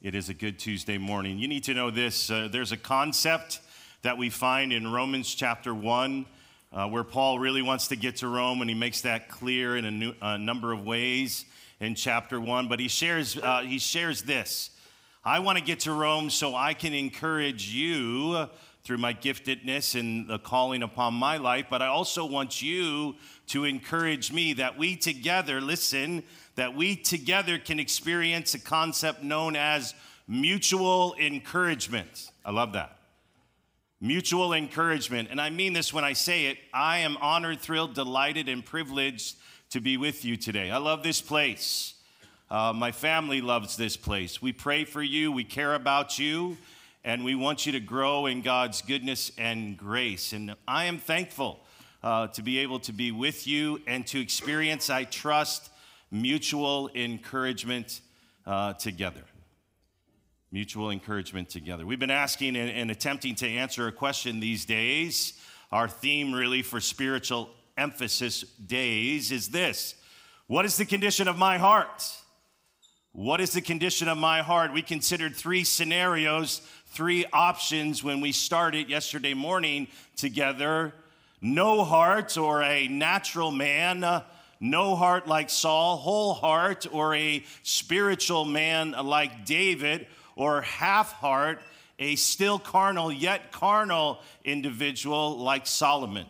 It is a good Tuesday morning. You need to know this uh, there's a concept that we find in Romans chapter 1 uh, where Paul really wants to get to Rome, and he makes that clear in a, new, a number of ways in chapter 1. But he shares, uh, he shares this I want to get to Rome so I can encourage you through my giftedness and the calling upon my life, but I also want you to encourage me that we together, listen, that we together can experience a concept known as mutual encouragement. I love that. Mutual encouragement. And I mean this when I say it. I am honored, thrilled, delighted, and privileged to be with you today. I love this place. Uh, my family loves this place. We pray for you, we care about you, and we want you to grow in God's goodness and grace. And I am thankful uh, to be able to be with you and to experience, I trust, mutual encouragement uh, together. Mutual encouragement together. We've been asking and, and attempting to answer a question these days. Our theme, really, for spiritual emphasis days is this What is the condition of my heart? What is the condition of my heart? We considered three scenarios, three options when we started yesterday morning together no heart or a natural man uh, no heart like Saul, whole heart, or a spiritual man like David, or half heart, a still carnal yet carnal individual like Solomon.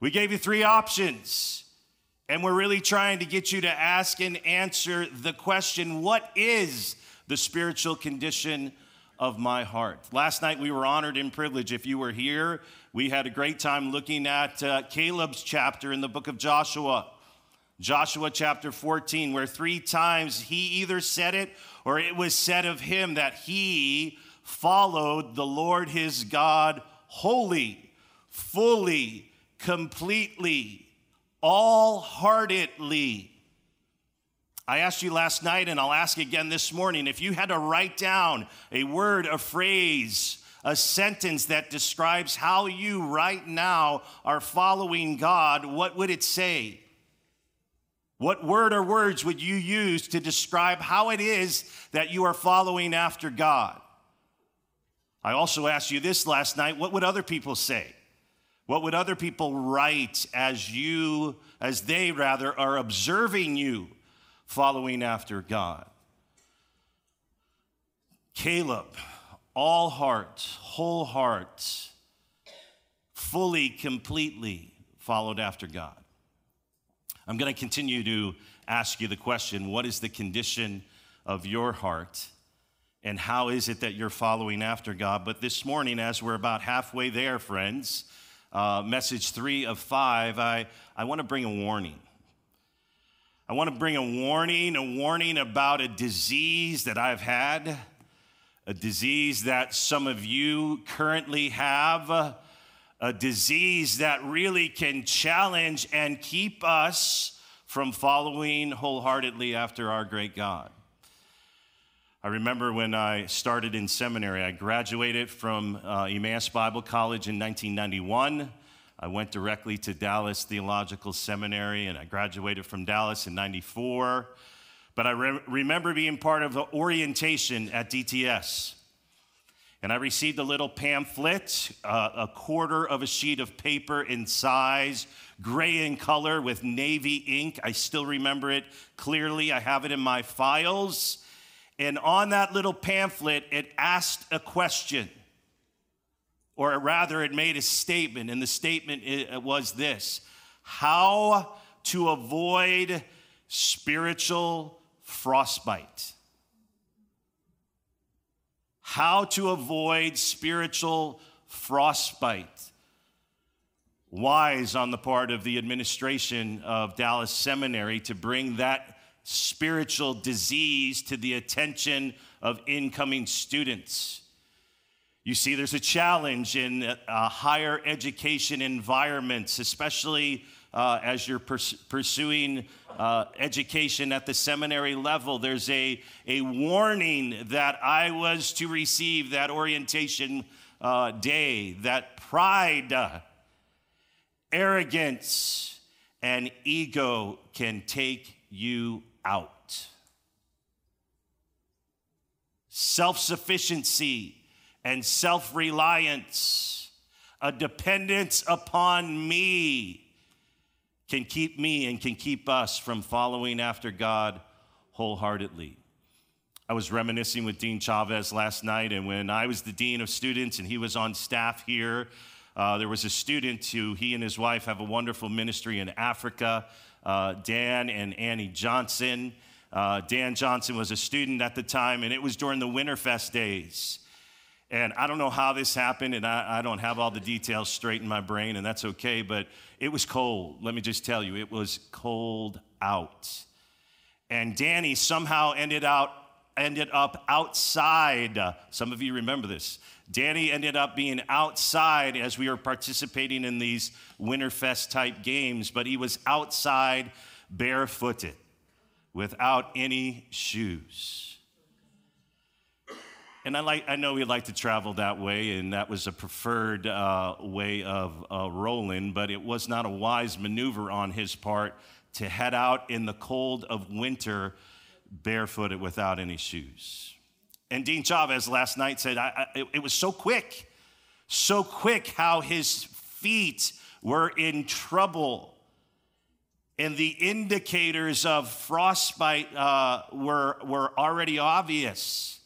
We gave you three options, and we're really trying to get you to ask and answer the question what is the spiritual condition of my heart? Last night we were honored and privileged. If you were here, we had a great time looking at uh, Caleb's chapter in the book of Joshua. Joshua chapter 14, where three times he either said it or it was said of him that he followed the Lord his God wholly, fully, completely, all heartedly. I asked you last night, and I'll ask again this morning if you had to write down a word, a phrase, a sentence that describes how you right now are following God, what would it say? What word or words would you use to describe how it is that you are following after God? I also asked you this last night what would other people say? What would other people write as you, as they rather, are observing you following after God? Caleb, all heart, whole heart, fully, completely followed after God. I'm going to continue to ask you the question what is the condition of your heart? And how is it that you're following after God? But this morning, as we're about halfway there, friends, uh, message three of five, I, I want to bring a warning. I want to bring a warning, a warning about a disease that I've had, a disease that some of you currently have a disease that really can challenge and keep us from following wholeheartedly after our great God. I remember when I started in seminary, I graduated from uh, Emmaus Bible College in 1991. I went directly to Dallas Theological Seminary and I graduated from Dallas in 94. But I re- remember being part of the orientation at DTS. And I received a little pamphlet, uh, a quarter of a sheet of paper in size, gray in color with navy ink. I still remember it clearly. I have it in my files. And on that little pamphlet, it asked a question, or rather, it made a statement. And the statement uh, was this How to avoid spiritual frostbite how to avoid spiritual frostbite. Wise on the part of the administration of Dallas Seminary to bring that spiritual disease to the attention of incoming students. You see, there's a challenge in uh, higher education environments, especially uh, as you're pers- pursuing uh, education at the seminary level. There's a, a warning that I was to receive that orientation uh, day that pride, uh, arrogance, and ego can take you out. self sufficiency, and self reliance, a dependence upon me, can keep me and can keep us from following after God wholeheartedly. I was reminiscing with Dean Chavez last night, and when I was the dean of students and he was on staff here, uh, there was a student who he and his wife have a wonderful ministry in Africa, uh, Dan and Annie Johnson. Uh, Dan Johnson was a student at the time, and it was during the Winterfest days. And I don't know how this happened, and I, I, don't have all the details straight in my brain, and that's okay, but it was cold. Let me just tell you, it was cold out. And Danny somehow ended out ended up outside. Uh, some of you remember this. Danny ended up being outside as we were participating in these Winterfest type games, but he was outside barefooted without any shoes. And I, like, I know we like to travel that way, and that was a preferred uh, way of uh, rolling, but it was not a wise maneuver on his part to head out in the cold of winter barefooted without any shoes. And Dean Chavez last night said I, I, it, it was so quick, so quick how his feet were in trouble. And the indicators of frostbite uh, were, were already obvious.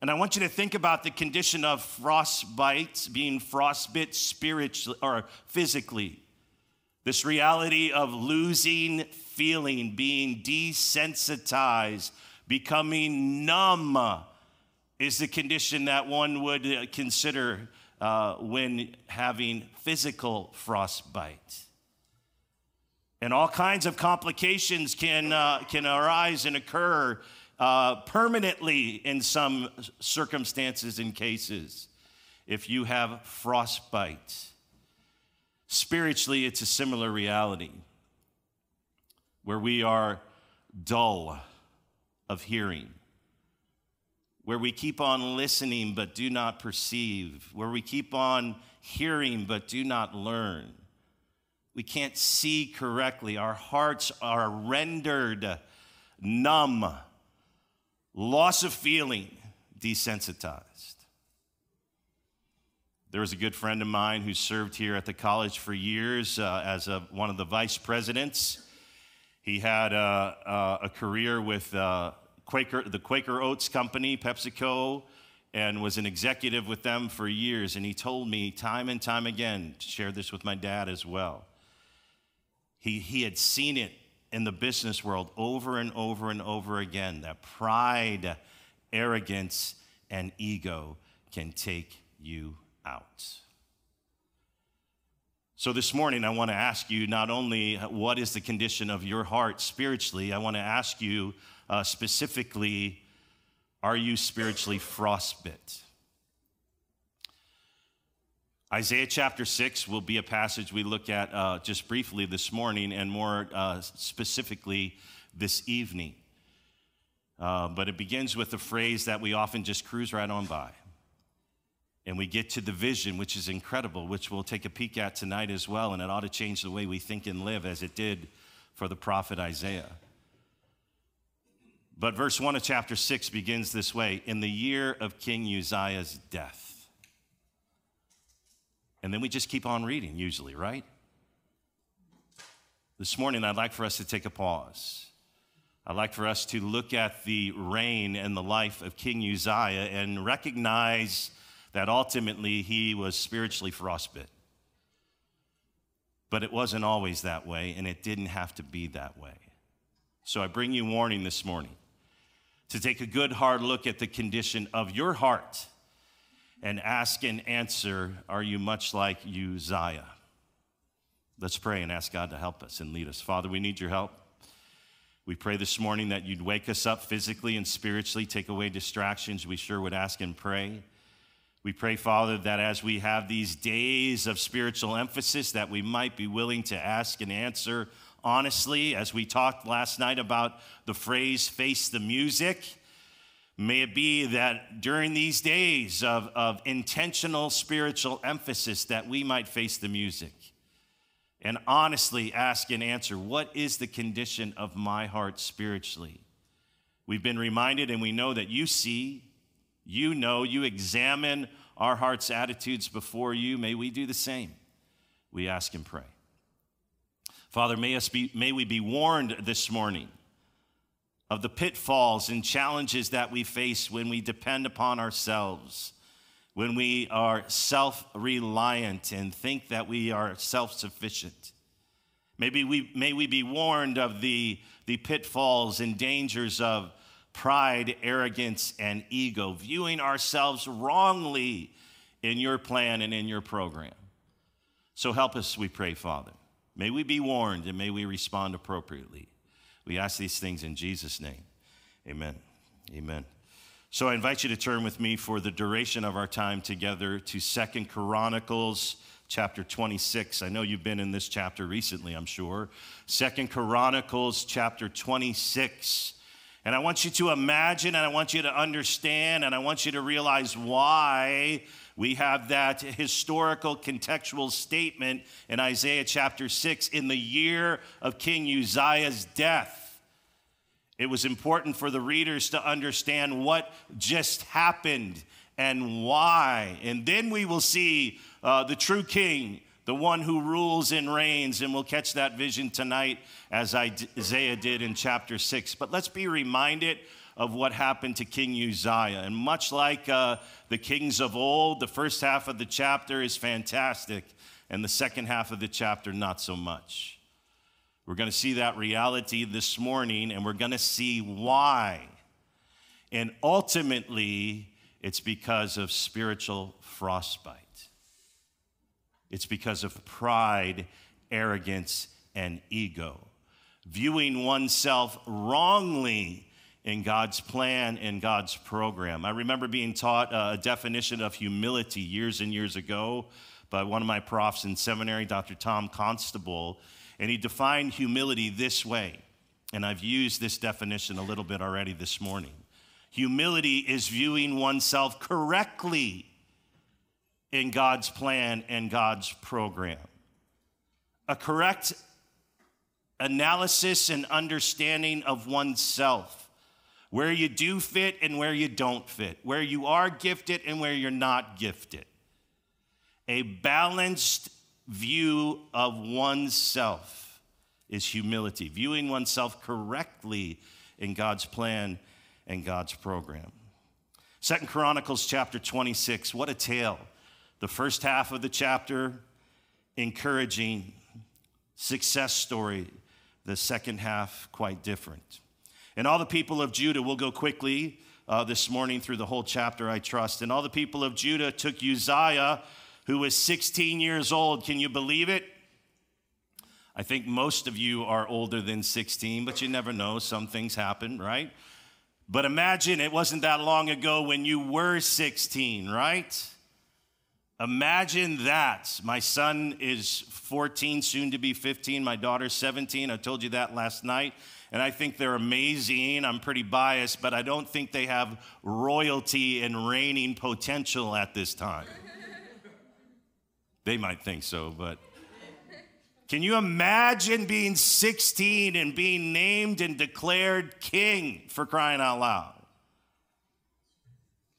And I want you to think about the condition of frostbite, being frostbit spiritually or physically. This reality of losing feeling, being desensitized, becoming numb is the condition that one would uh, consider uh, when having physical frostbite. And all kinds of complications can, uh, can arise and occur uh, permanently in some circumstances and cases if you have frostbite. Spiritually, it's a similar reality where we are dull of hearing, where we keep on listening but do not perceive, where we keep on hearing but do not learn. We can't see correctly. Our hearts are rendered numb, loss of feeling, desensitized. There was a good friend of mine who served here at the college for years uh, as a, one of the vice presidents. He had a, a, a career with uh, Quaker, the Quaker Oats Company, PepsiCo, and was an executive with them for years. And he told me time and time again, to share this with my dad as well. He, he had seen it in the business world over and over and over again that pride, arrogance, and ego can take you out. So, this morning, I want to ask you not only what is the condition of your heart spiritually, I want to ask you uh, specifically, are you spiritually frostbit? Isaiah chapter 6 will be a passage we look at uh, just briefly this morning and more uh, specifically this evening. Uh, but it begins with a phrase that we often just cruise right on by and we get to the vision, which is incredible, which we'll take a peek at tonight as well, and it ought to change the way we think and live as it did for the prophet Isaiah. But verse 1 of chapter 6 begins this way In the year of King Uzziah's death. And then we just keep on reading, usually, right? This morning, I'd like for us to take a pause. I'd like for us to look at the reign and the life of King Uzziah and recognize that ultimately he was spiritually frostbit. But it wasn't always that way, and it didn't have to be that way. So I bring you warning this morning to take a good hard look at the condition of your heart and ask and answer Are you much like Uzziah? Let's pray and ask God to help us and lead us. Father, we need your help. We pray this morning that you'd wake us up physically and spiritually, take away distractions. We sure would ask and pray. We pray, Father, that as we have these days of spiritual emphasis, that we might be willing to ask and answer honestly, as we talked last night about the phrase face the music. May it be that during these days of, of intentional spiritual emphasis that we might face the music and honestly ask and answer what is the condition of my heart spiritually? We've been reminded and we know that you see, you know, you examine our hearts' attitudes before you. May we do the same. We ask and pray. Father, may, us be, may we be warned this morning of the pitfalls and challenges that we face when we depend upon ourselves, when we are self reliant and think that we are self sufficient. Maybe we, may we be warned of the, the pitfalls and dangers of pride, arrogance, and ego, viewing ourselves wrongly in your plan and in your program. So help us, we pray, Father. May we be warned and may we respond appropriately. We ask these things in Jesus' name. Amen. Amen. So I invite you to turn with me for the duration of our time together to Second Chronicles chapter 26. I know you've been in this chapter recently, I'm sure. Second Chronicles chapter 26. And I want you to imagine and I want you to understand and I want you to realize why we have that historical contextual statement in Isaiah chapter 6 in the year of King Uzziah's death. It was important for the readers to understand what just happened and why. And then we will see uh, the true king, the one who rules and reigns. And we'll catch that vision tonight as Isaiah did in chapter 6. But let's be reminded of what happened to King Uzziah. And much like uh, the kings of old, the first half of the chapter is fantastic, and the second half of the chapter, not so much. We're going to see that reality this morning, and we're going to see why. And ultimately, it's because of spiritual frostbite. It's because of pride, arrogance, and ego. Viewing oneself wrongly in God's plan and God's program. I remember being taught uh, a definition of humility years and years ago by one of my profs in seminary, Dr. Tom Constable, and he defined humility this way. And I've used this definition a little bit already this morning. Humility is viewing oneself correctly in God's plan and God's program. A correct analysis and understanding of oneself where you do fit and where you don't fit, where you are gifted and where you're not gifted. A balanced view of oneself is humility, viewing oneself correctly in God's plan and God's program. Second Chronicles chapter 26, what a tale. The first half of the chapter, encouraging success story. The second half, quite different. And all the people of Judah, will go quickly uh, this morning through the whole chapter, I trust. And all the people of Judah took Uzziah, who was 16 years old. Can you believe it? I think most of you are older than 16, but you never know. Some things happen, right? But imagine it wasn't that long ago when you were 16, right? Imagine that. My son is 14, soon to be 15. My daughter's 17. I told you that last night and I think they're amazing. I'm pretty biased, but I don't think they have royalty and reigning potential at this time. they might think so, but can you imagine being 16 and being named and declared king for crying out loud?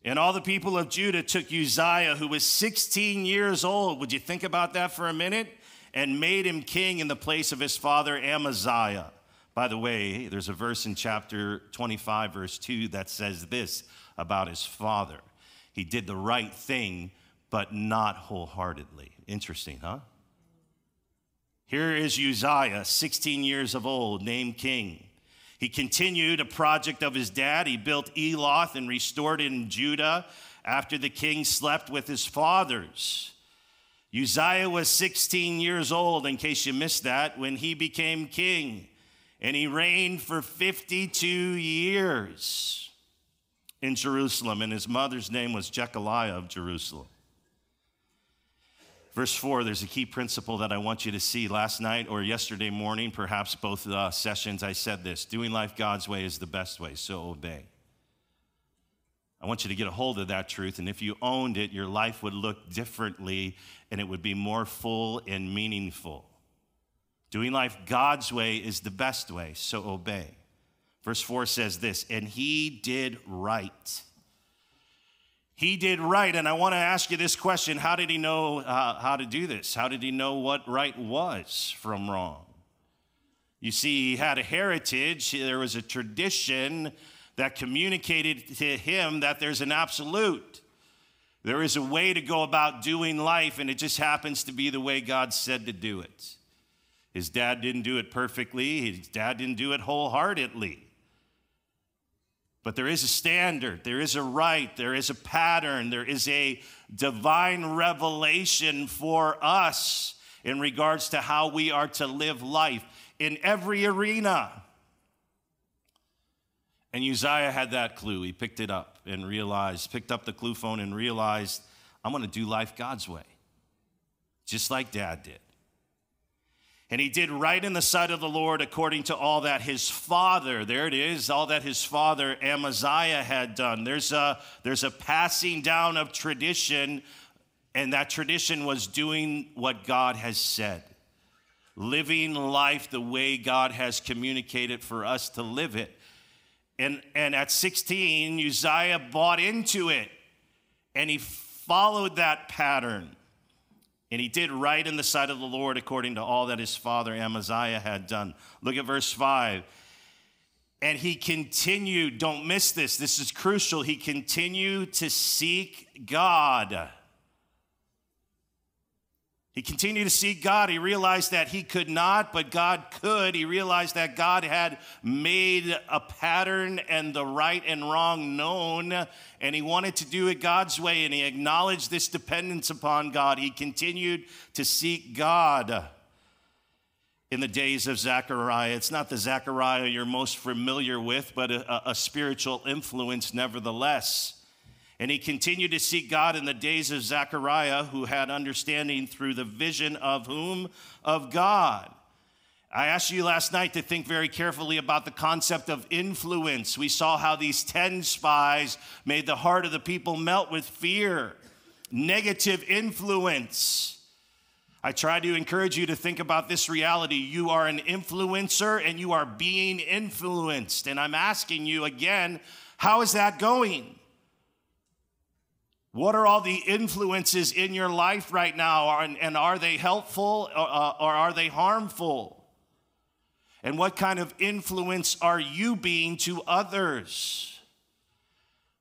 And all the people of Judah took Uzziah, who was 16 years old. Would you think about that for a minute? And made him king in the place of his father Amaziah. By the way, there's a verse in chapter 25, verse 2, that says this about his father. He did the right thing, but not wholeheartedly. Interesting, huh? Here is Uzziah, 16 years of old, named king. He continued a project of his dad. He built Eloth and restored it in Judah after the king slept with his fathers. Uzziah was 16 years old, in case you missed that, when he became king and he reigned for 52 years in Jerusalem, and his mother's name was Jechiliah of Jerusalem. Verse 4, there's a key principle that I want you to see. Last night or yesterday morning, perhaps both uh, sessions, I said this doing life God's way is the best way, so obey. I want you to get a hold of that truth, and if you owned it, your life would look differently and it would be more full and meaningful. Doing life God's way is the best way, so obey. Verse 4 says this, and he did right. He did right. And I want to ask you this question How did he know uh, how to do this? How did he know what right was from wrong? You see, he had a heritage, there was a tradition that communicated to him that there's an absolute. There is a way to go about doing life, and it just happens to be the way God said to do it. His dad didn't do it perfectly, his dad didn't do it wholeheartedly. But there is a standard, there is a right, there is a pattern, there is a divine revelation for us in regards to how we are to live life in every arena. And Uzziah had that clue. He picked it up and realized, picked up the clue phone and realized, I'm going to do life God's way, just like dad did. And he did right in the sight of the Lord according to all that his father, there it is, all that his father Amaziah had done. There's a, there's a passing down of tradition, and that tradition was doing what God has said, living life the way God has communicated for us to live it. And, and at 16, Uzziah bought into it, and he followed that pattern. And he did right in the sight of the Lord according to all that his father Amaziah had done. Look at verse 5. And he continued, don't miss this, this is crucial. He continued to seek God he continued to seek God. He realized that he could not, but God could. He realized that God had made a pattern and the right and wrong known, and he wanted to do it God's way, and he acknowledged this dependence upon God. He continued to seek God in the days of Zechariah. It's not the Zechariah you're most familiar with, but a, a spiritual influence nevertheless. And he continued to seek God in the days of Zechariah, who had understanding through the vision of whom? Of God. I asked you last night to think very carefully about the concept of influence. We saw how these 10 spies made the heart of the people melt with fear, negative influence. I try to encourage you to think about this reality. You are an influencer and you are being influenced. And I'm asking you again, how is that going? What are all the influences in your life right now? And are they helpful uh, or are they harmful? And what kind of influence are you being to others?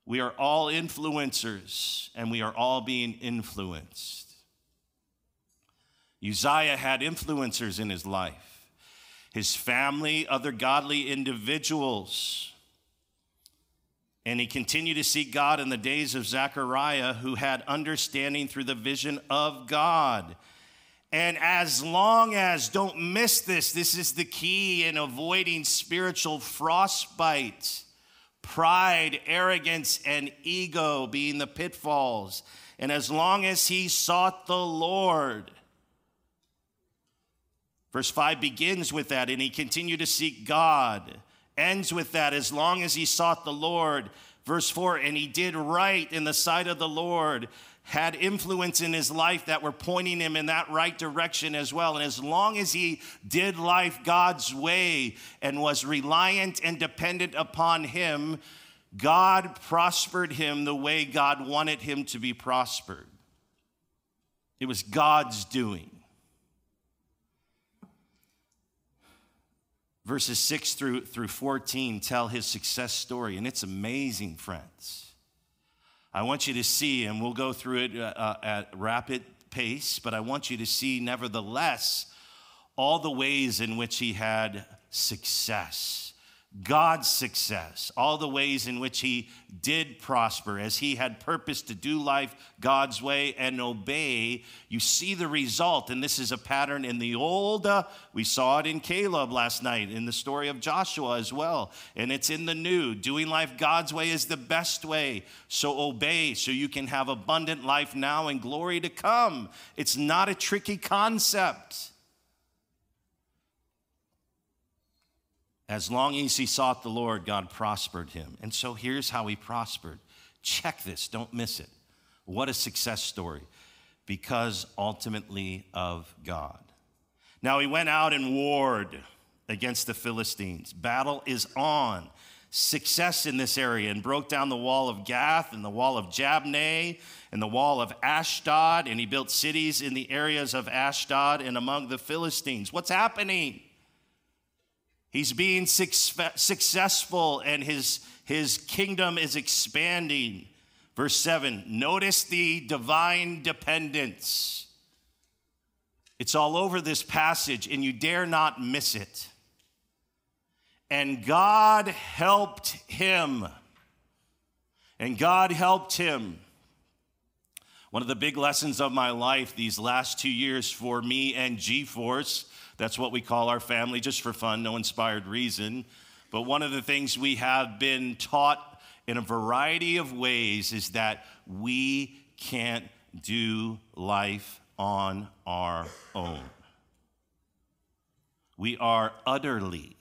We are all influencers and we are all being influenced. Uzziah had influencers in his life, his family, other godly individuals. And he continued to seek God in the days of Zechariah, who had understanding through the vision of God. And as long as, don't miss this, this is the key in avoiding spiritual frostbite, pride, arrogance, and ego being the pitfalls. And as long as he sought the Lord, verse 5 begins with that, and he continued to seek God ends with that as long as he sought the Lord. Verse 4 and he did right in the sight of the Lord, had influence in his life that were pointing him in that right direction as well. And as long as he did life God's way and was reliant and dependent upon him, God prospered him the way God wanted him to be prospered. It was God's doing. Verses 6 through, through 14 tell his success story, and it's amazing, friends. I want you to see, and we'll go through it uh, uh, at rapid pace, but I want you to see, nevertheless, all the ways in which he had success. God's success, all the ways in which he did prosper as he had purpose to do life God's way and obey, you see the result. And this is a pattern in the old, uh, we saw it in Caleb last night, in the story of Joshua as well. And it's in the new. Doing life God's way is the best way. So obey so you can have abundant life now and glory to come. It's not a tricky concept. As long as he sought the Lord, God prospered him. And so here's how he prospered. Check this, don't miss it. What a success story. Because ultimately of God. Now he went out and warred against the Philistines. Battle is on. Success in this area and broke down the wall of Gath and the wall of Jabneh and the wall of Ashdod, and he built cities in the areas of Ashdod and among the Philistines. What's happening? He's being successful and his, his kingdom is expanding. Verse 7 notice the divine dependence. It's all over this passage, and you dare not miss it. And God helped him. And God helped him. One of the big lessons of my life these last two years for me and G Force, that's what we call our family, just for fun, no inspired reason. But one of the things we have been taught in a variety of ways is that we can't do life on our own. We are utterly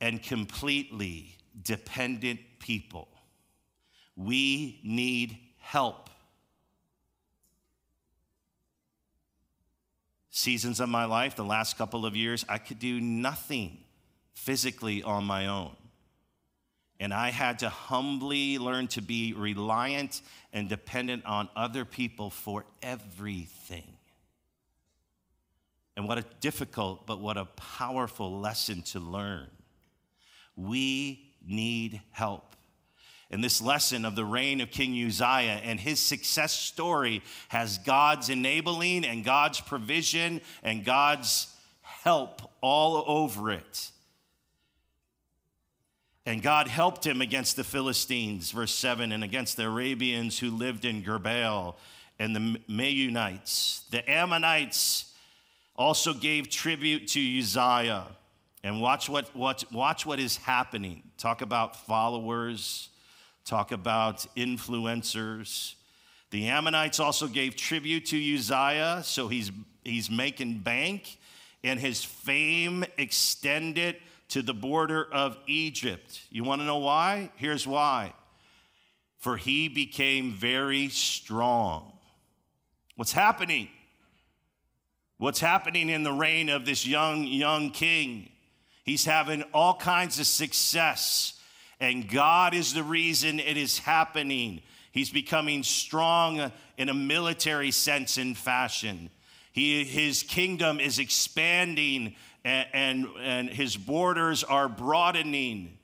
and completely dependent people. We need help. Seasons of my life, the last couple of years, I could do nothing physically on my own. And I had to humbly learn to be reliant and dependent on other people for everything. And what a difficult, but what a powerful lesson to learn. We need help. And this lesson of the reign of King Uzziah and his success story has God's enabling and God's provision and God's help all over it. And God helped him against the Philistines, verse 7, and against the Arabians who lived in Gurbaal and the Meunites. The Ammonites also gave tribute to Uzziah. And watch what, what, watch what is happening. Talk about followers, talk about influencers. The Ammonites also gave tribute to Uzziah, so he's, he's making bank, and his fame extended to the border of Egypt. You want to know why? Here's why. For he became very strong. What's happening? What's happening in the reign of this young, young king? He's having all kinds of success, and God is the reason it is happening. He's becoming strong in a military sense and fashion. He, his kingdom is expanding and, and, and his borders are broadening.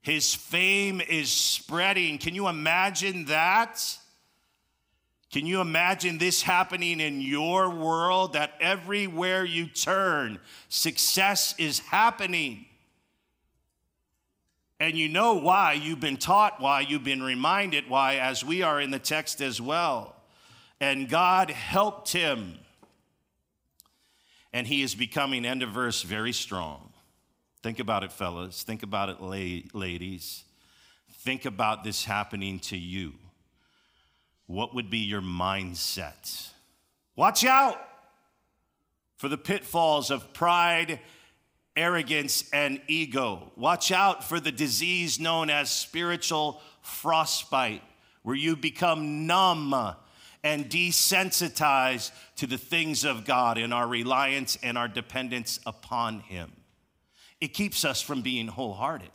His fame is spreading. Can you imagine that? Can you imagine this happening in your world that everywhere you turn, success is happening? And you know why. You've been taught why. You've been reminded why, as we are in the text as well. And God helped him and he is becoming, end of verse, very strong. Think about it, fellas. Think about it, ladies. Think about this happening to you. What would be your mindset? Watch out for the pitfalls of pride, arrogance, and ego. Watch out for the disease known as spiritual frostbite, where you become numb and desensitized to the things of God and our reliance and our dependence upon Him. It keeps us from being wholehearted.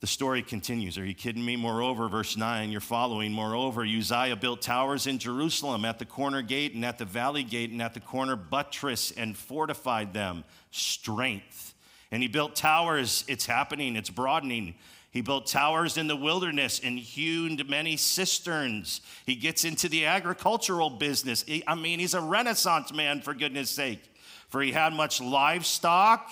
The story continues. Are you kidding me? Moreover, verse 9, you're following. Moreover, Uzziah built towers in Jerusalem at the corner gate and at the valley gate and at the corner buttress and fortified them. Strength. And he built towers. It's happening, it's broadening. He built towers in the wilderness and hewed many cisterns. He gets into the agricultural business. I mean, he's a renaissance man, for goodness sake. For he had much livestock,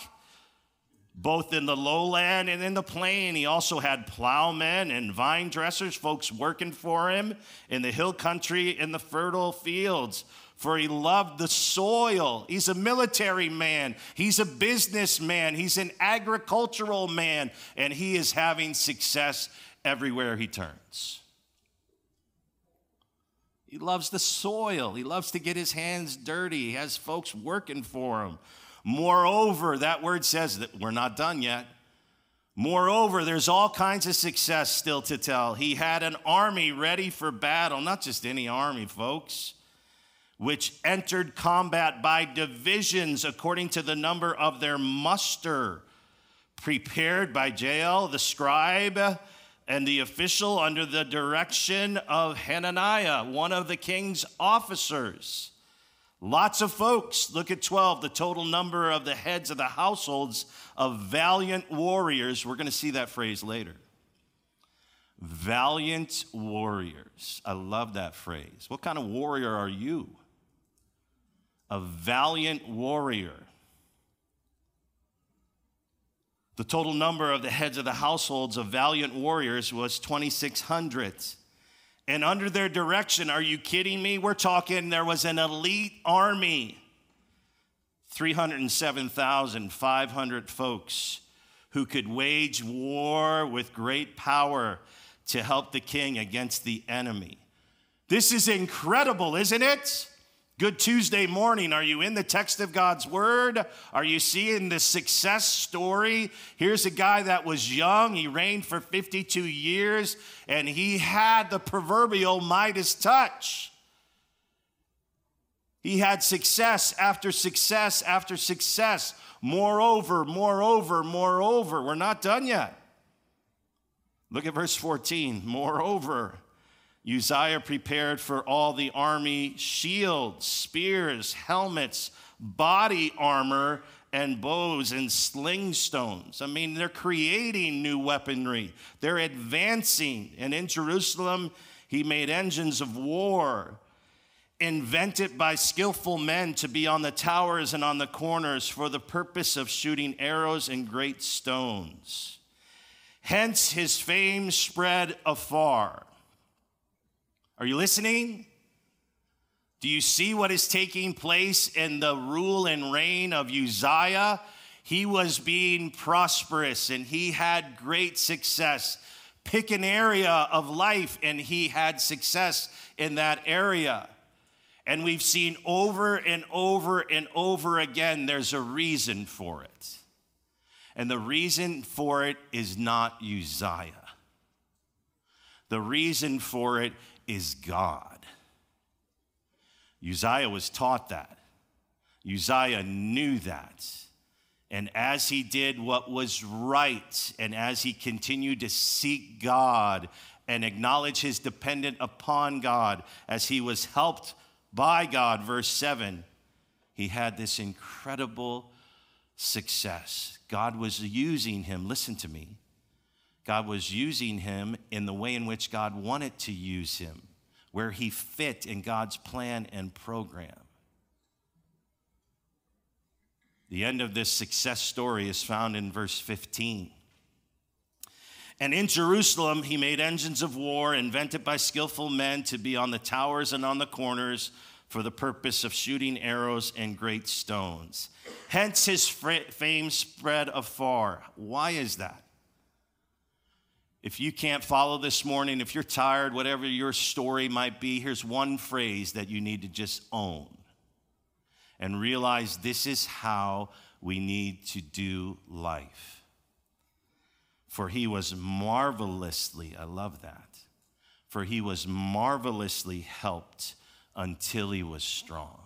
both in the lowland and in the plain. He also had plowmen and vine dressers, folks working for him in the hill country in the fertile fields for he loved the soil. He's a military man, he's a businessman, he's an agricultural man, and he is having success everywhere he turns. He loves the soil. He loves to get his hands dirty. He has folks working for him. Moreover, that word says that we're not done yet. Moreover, there's all kinds of success still to tell. He had an army ready for battle, not just any army, folks which entered combat by divisions according to the number of their muster, prepared by Jeiel the scribe and the official under the direction of Hananiah, one of the king's officers. Lots of folks. Look at 12, the total number of the heads of the households of valiant warriors. We're going to see that phrase later. Valiant warriors. I love that phrase. What kind of warrior are you? A valiant warrior. The total number of the heads of the households of valiant warriors was 2,600. And under their direction, are you kidding me? We're talking, there was an elite army 307,500 folks who could wage war with great power to help the king against the enemy. This is incredible, isn't it? Good Tuesday morning. Are you in the text of God's word? Are you seeing the success story? Here's a guy that was young. He reigned for 52 years and he had the proverbial Midas touch. He had success after success after success. Moreover, moreover, moreover. We're not done yet. Look at verse 14. Moreover, Uzziah prepared for all the army shields, spears, helmets, body armor, and bows and sling stones. I mean, they're creating new weaponry, they're advancing. And in Jerusalem, he made engines of war, invented by skillful men to be on the towers and on the corners for the purpose of shooting arrows and great stones. Hence, his fame spread afar. Are you listening? Do you see what is taking place in the rule and reign of Uzziah? He was being prosperous and he had great success. Pick an area of life and he had success in that area. And we've seen over and over and over again there's a reason for it. And the reason for it is not Uzziah. The reason for it is God. Uzziah was taught that. Uzziah knew that. And as he did what was right, and as he continued to seek God and acknowledge his dependence upon God, as he was helped by God, verse 7, he had this incredible success. God was using him, listen to me, God was using him in the way in which God wanted to use him, where he fit in God's plan and program. The end of this success story is found in verse 15. And in Jerusalem, he made engines of war invented by skillful men to be on the towers and on the corners for the purpose of shooting arrows and great stones. Hence, his fame spread afar. Why is that? If you can't follow this morning, if you're tired, whatever your story might be, here's one phrase that you need to just own and realize this is how we need to do life. For he was marvelously, I love that, for he was marvelously helped until he was strong.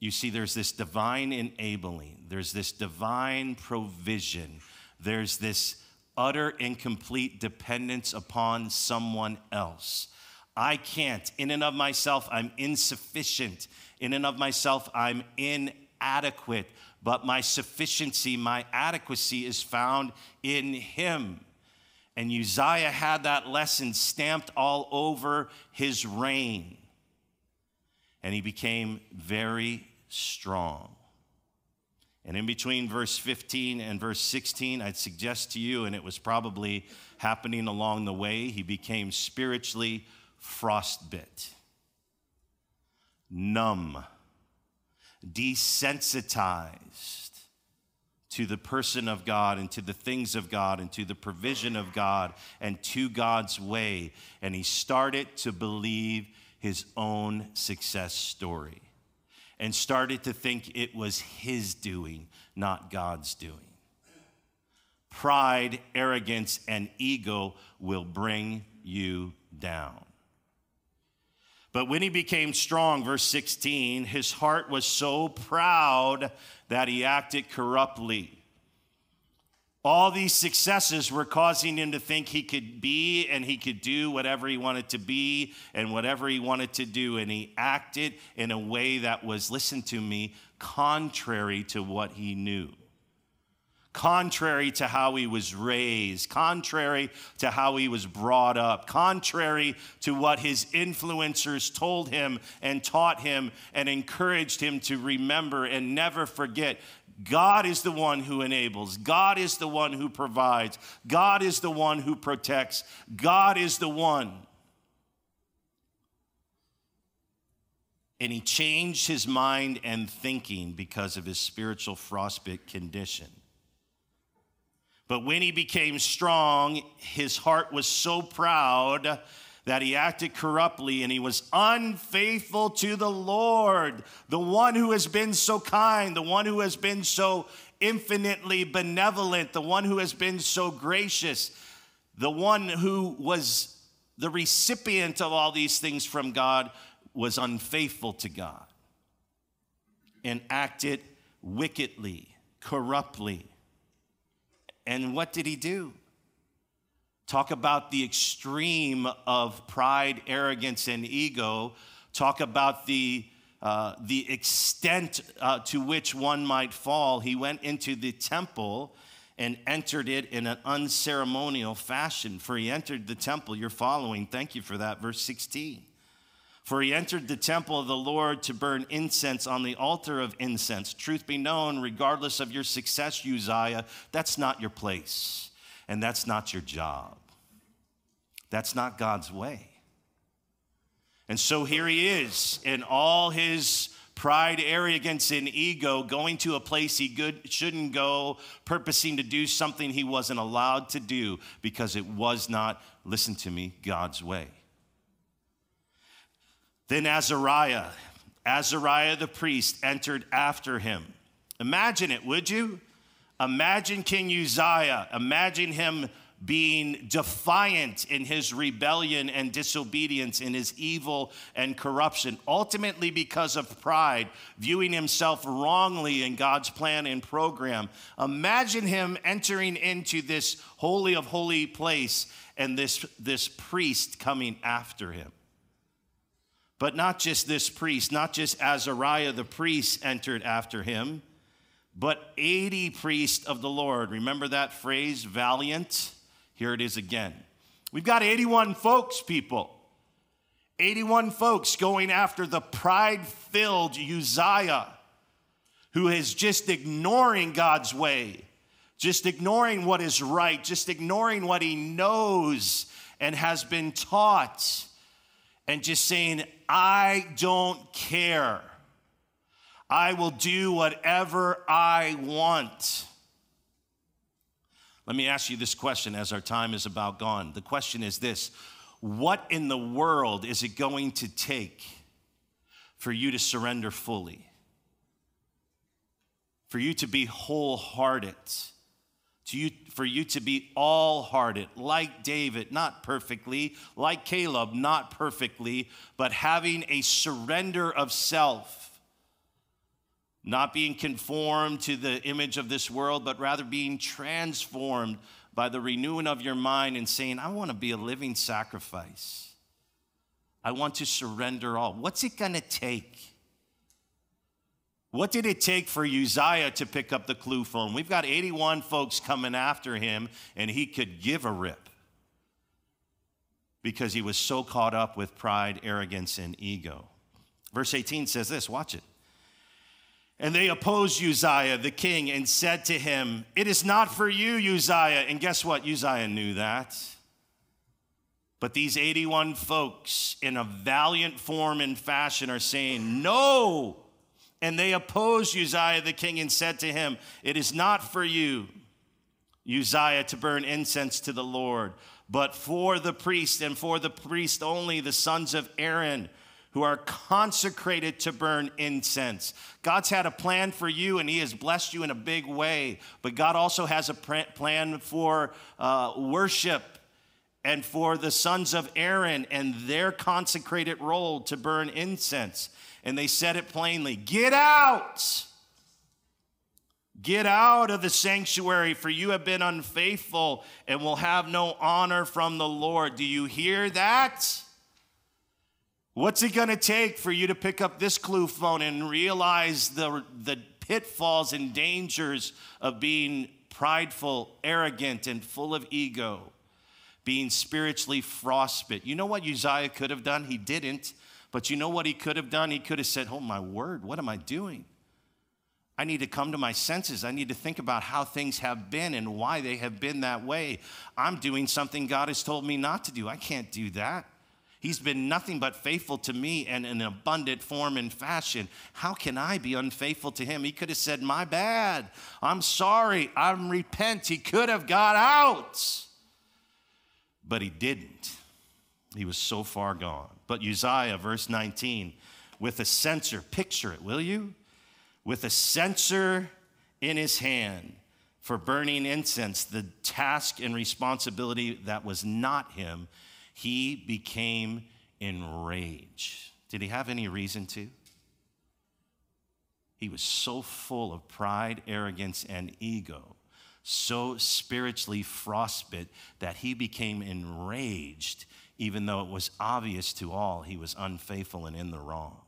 You see, there's this divine enabling, there's this divine provision, there's this utter and complete dependence upon someone else. I can't. In and of myself, I'm insufficient. In and of myself, I'm inadequate. But my sufficiency, my adequacy is found in Him. And Uzziah had that lesson stamped all over his reign. And he became very strong. And in between verse 15 and verse 16, I'd suggest to you, and it was probably happening along the way, he became spiritually frostbit, numb, desensitized to the person of God and to the things of God and to the provision of God and to God's way. And he started to believe his own success story and started to think it was his doing, not God's doing. Pride, arrogance, and ego will bring you down. But when he became strong, verse 16, his heart was so proud that he acted corruptly. All these successes were causing him to think he could be and he could do whatever he wanted to be and whatever he wanted to do. And he acted in a way that was, listen to me, contrary to what he knew contrary to how he was raised, contrary to how he was brought up, contrary to what his influencers told him and taught him and encouraged him to remember and never forget. God is the one who enables. God is the one who provides. God is the one who protects. God is the one. And he changed his mind and thinking because of his spiritual frostbite condition. But when he became strong, his heart was so proud that he acted corruptly and he was unfaithful to the Lord, the one who has been so kind, the one who has been so infinitely benevolent, the one who has been so gracious, the one who was the recipient of all these things from God was unfaithful to God and acted wickedly, corruptly. And what did he do? Talk about the extreme of pride, arrogance, and ego. Talk about the, uh, the extent uh, to which one might fall. He went into the temple and entered it in an unceremonial fashion. For he entered the temple, you're following, thank you for that, verse 16. For he entered the temple of the Lord to burn incense on the altar of incense. Truth be known, regardless of your success, Uzziah, that's not your place, and that's not your job. That's not God's way. And so here he is in all his pride, arrogance, and ego, going to a place he good, shouldn't go, purposing to do something he wasn't allowed to do because it was not, listen to me, God's way. Then Azariah, Azariah the priest, entered after him. Imagine it, would you? Imagine King Uzziah. Imagine him being defiant in his rebellion and disobedience, in his evil and corruption, ultimately because of pride, viewing himself wrongly in God's plan and program. Imagine him entering into this holy of holy place and this, this priest coming after him. But not just this priest, not just Azariah the priest entered after him, but 80 priests of the Lord. Remember that phrase, valiant? Here it is again. We've got 81 folks, people. 81 folks going after the pride filled Uzziah, who is just ignoring God's way, just ignoring what is right, just ignoring what he knows and has been taught and just saying, I don't care. I will do whatever I want. Let me ask you this question as our time is about gone. The question is this What in the world is it going to take for you to surrender fully? For you to be wholehearted? to you, for you to be all hearted, like David, not perfectly, like Caleb, not perfectly, but having a surrender of self, not being conformed to the image of this world, but rather being transformed by the renewing of your mind and saying, I want to be a living sacrifice. I want to surrender all. What's it going to take? What did it take for Uzziah to pick up the clue phone? We've got 81 folks coming after him, and he could give a rip because he was so caught up with pride, arrogance, and ego. Verse 18 says this watch it. And they opposed Uzziah, the king, and said to him, It is not for you, Uzziah. And guess what? Uzziah knew that. But these 81 folks, in a valiant form and fashion, are saying, No, and they opposed Uzziah the king and said to him, It is not for you, Uzziah, to burn incense to the Lord, but for the priest and for the priest only, the sons of Aaron who are consecrated to burn incense. God's had a plan for you and He has blessed you in a big way, but God also has a plan for uh, worship and for the sons of Aaron and their consecrated role to burn incense. And they said it plainly Get out! Get out of the sanctuary, for you have been unfaithful and will have no honor from the Lord. Do you hear that? What's it going to take for you to pick up this clue phone and realize the, the pitfalls and dangers of being prideful, arrogant, and full of ego? Being spiritually frostbit. You know what Uzziah could have done? He didn't. But you know what he could have done? He could have said, Oh, my word, what am I doing? I need to come to my senses. I need to think about how things have been and why they have been that way. I'm doing something God has told me not to do. I can't do that. He's been nothing but faithful to me and in abundant form and fashion. How can I be unfaithful to him? He could have said, My bad. I'm sorry. I'm repent. He could have got out. But he didn't. He was so far gone. But Uzziah, verse 19, with a censer, picture it, will you? With a censer in his hand for burning incense, the task and responsibility that was not him he became enraged. Did he have any reason to? He was so full of pride, arrogance, and ego, so spiritually frostbit that he became enraged, even though it was obvious to all he was unfaithful and in the wrong.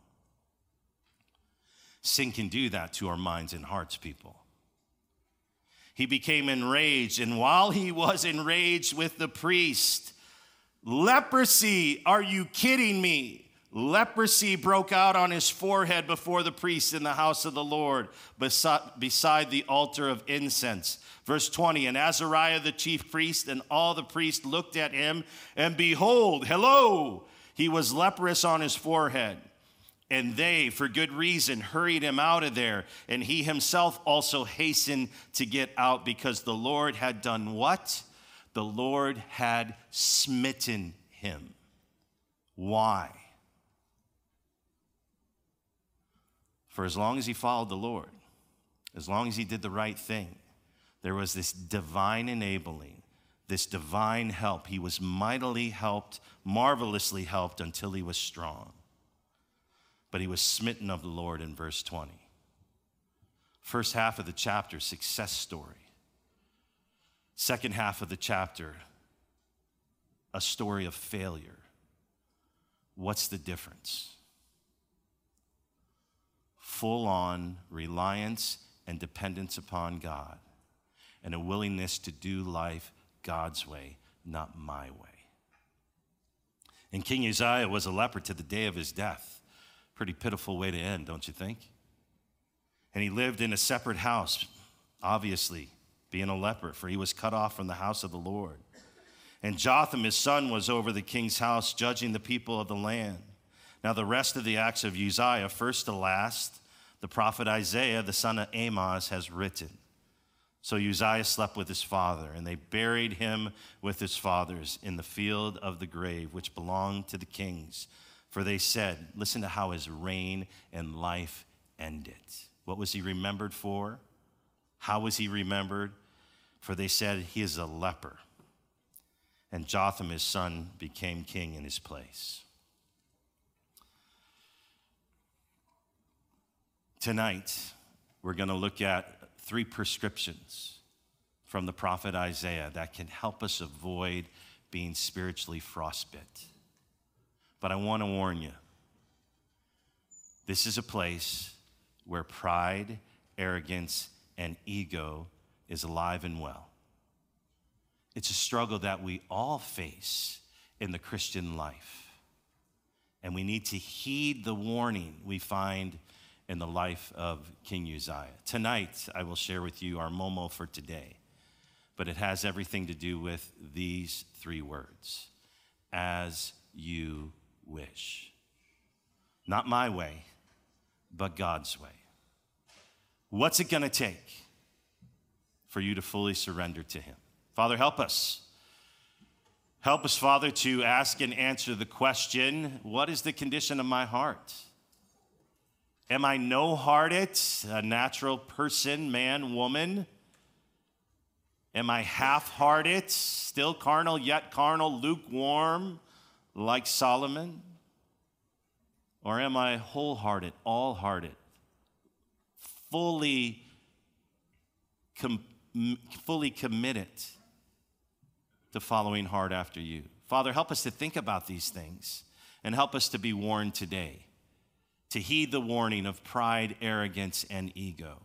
Sin can do that to our minds and hearts, people. He became enraged, and while he was enraged with the priest, Leprosy, are you kidding me? Leprosy broke out on his forehead before the priest in the house of the Lord, beside the altar of incense. Verse 20 And Azariah the chief priest and all the priests looked at him, and behold, hello, he was leprous on his forehead. And they, for good reason, hurried him out of there. And he himself also hastened to get out because the Lord had done what? The Lord had smitten him. Why? For as long as he followed the Lord, as long as he did the right thing, there was this divine enabling, this divine help. He was mightily helped, marvelously helped until he was strong. But he was smitten of the Lord in verse 20. First half of the chapter, success story. Second half of the chapter, a story of failure. What's the difference? Full on reliance and dependence upon God, and a willingness to do life God's way, not my way. And King Uzziah was a leper to the day of his death. Pretty pitiful way to end, don't you think? And he lived in a separate house, obviously, being a leper, for he was cut off from the house of the Lord. And Jotham, his son, was over the king's house, judging the people of the land. Now, the rest of the acts of Uzziah, first to last, the prophet Isaiah, the son of Amoz, has written. So Uzziah slept with his father, and they buried him with his fathers in the field of the grave, which belonged to the kings. For they said, Listen to how his reign and life ended. What was he remembered for? How was he remembered? For they said, He is a leper. And Jotham, his son, became king in his place. Tonight, we're going to look at three prescriptions from the prophet Isaiah that can help us avoid being spiritually frostbit. But I want to warn you this is a place where pride, arrogance, and ego is alive and well. It's a struggle that we all face in the Christian life. And we need to heed the warning we find in the life of King Uzziah. Tonight, I will share with you our Momo for today, but it has everything to do with these three words as you wish. Not my way, but God's way. What's it gonna take? For you to fully surrender to Him. Father, help us. Help us, Father, to ask and answer the question what is the condition of my heart? Am I no hearted, a natural person, man, woman? Am I half hearted, still carnal, yet carnal, lukewarm, like Solomon? Or am I wholehearted, all hearted, fully, com- fully committed to following hard after you? Father, help us to think about these things and help us to be warned today, to heed the warning of pride, arrogance, and ego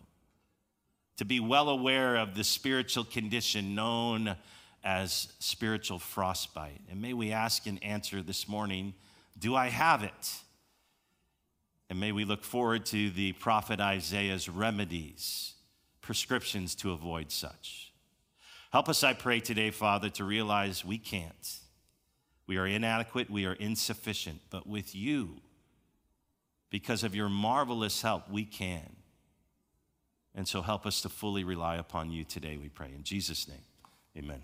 to be well aware of the spiritual condition known as spiritual frostbite. And may we ask and answer this morning do I have it? And may we look forward to the prophet Isaiah's remedies, prescriptions to avoid such. Help us, I pray today, Father, to realize we can't. We are inadequate, we are insufficient, but with you, because of your marvelous help, we can. And so help us to fully rely upon you today, we pray. In Jesus' name, amen.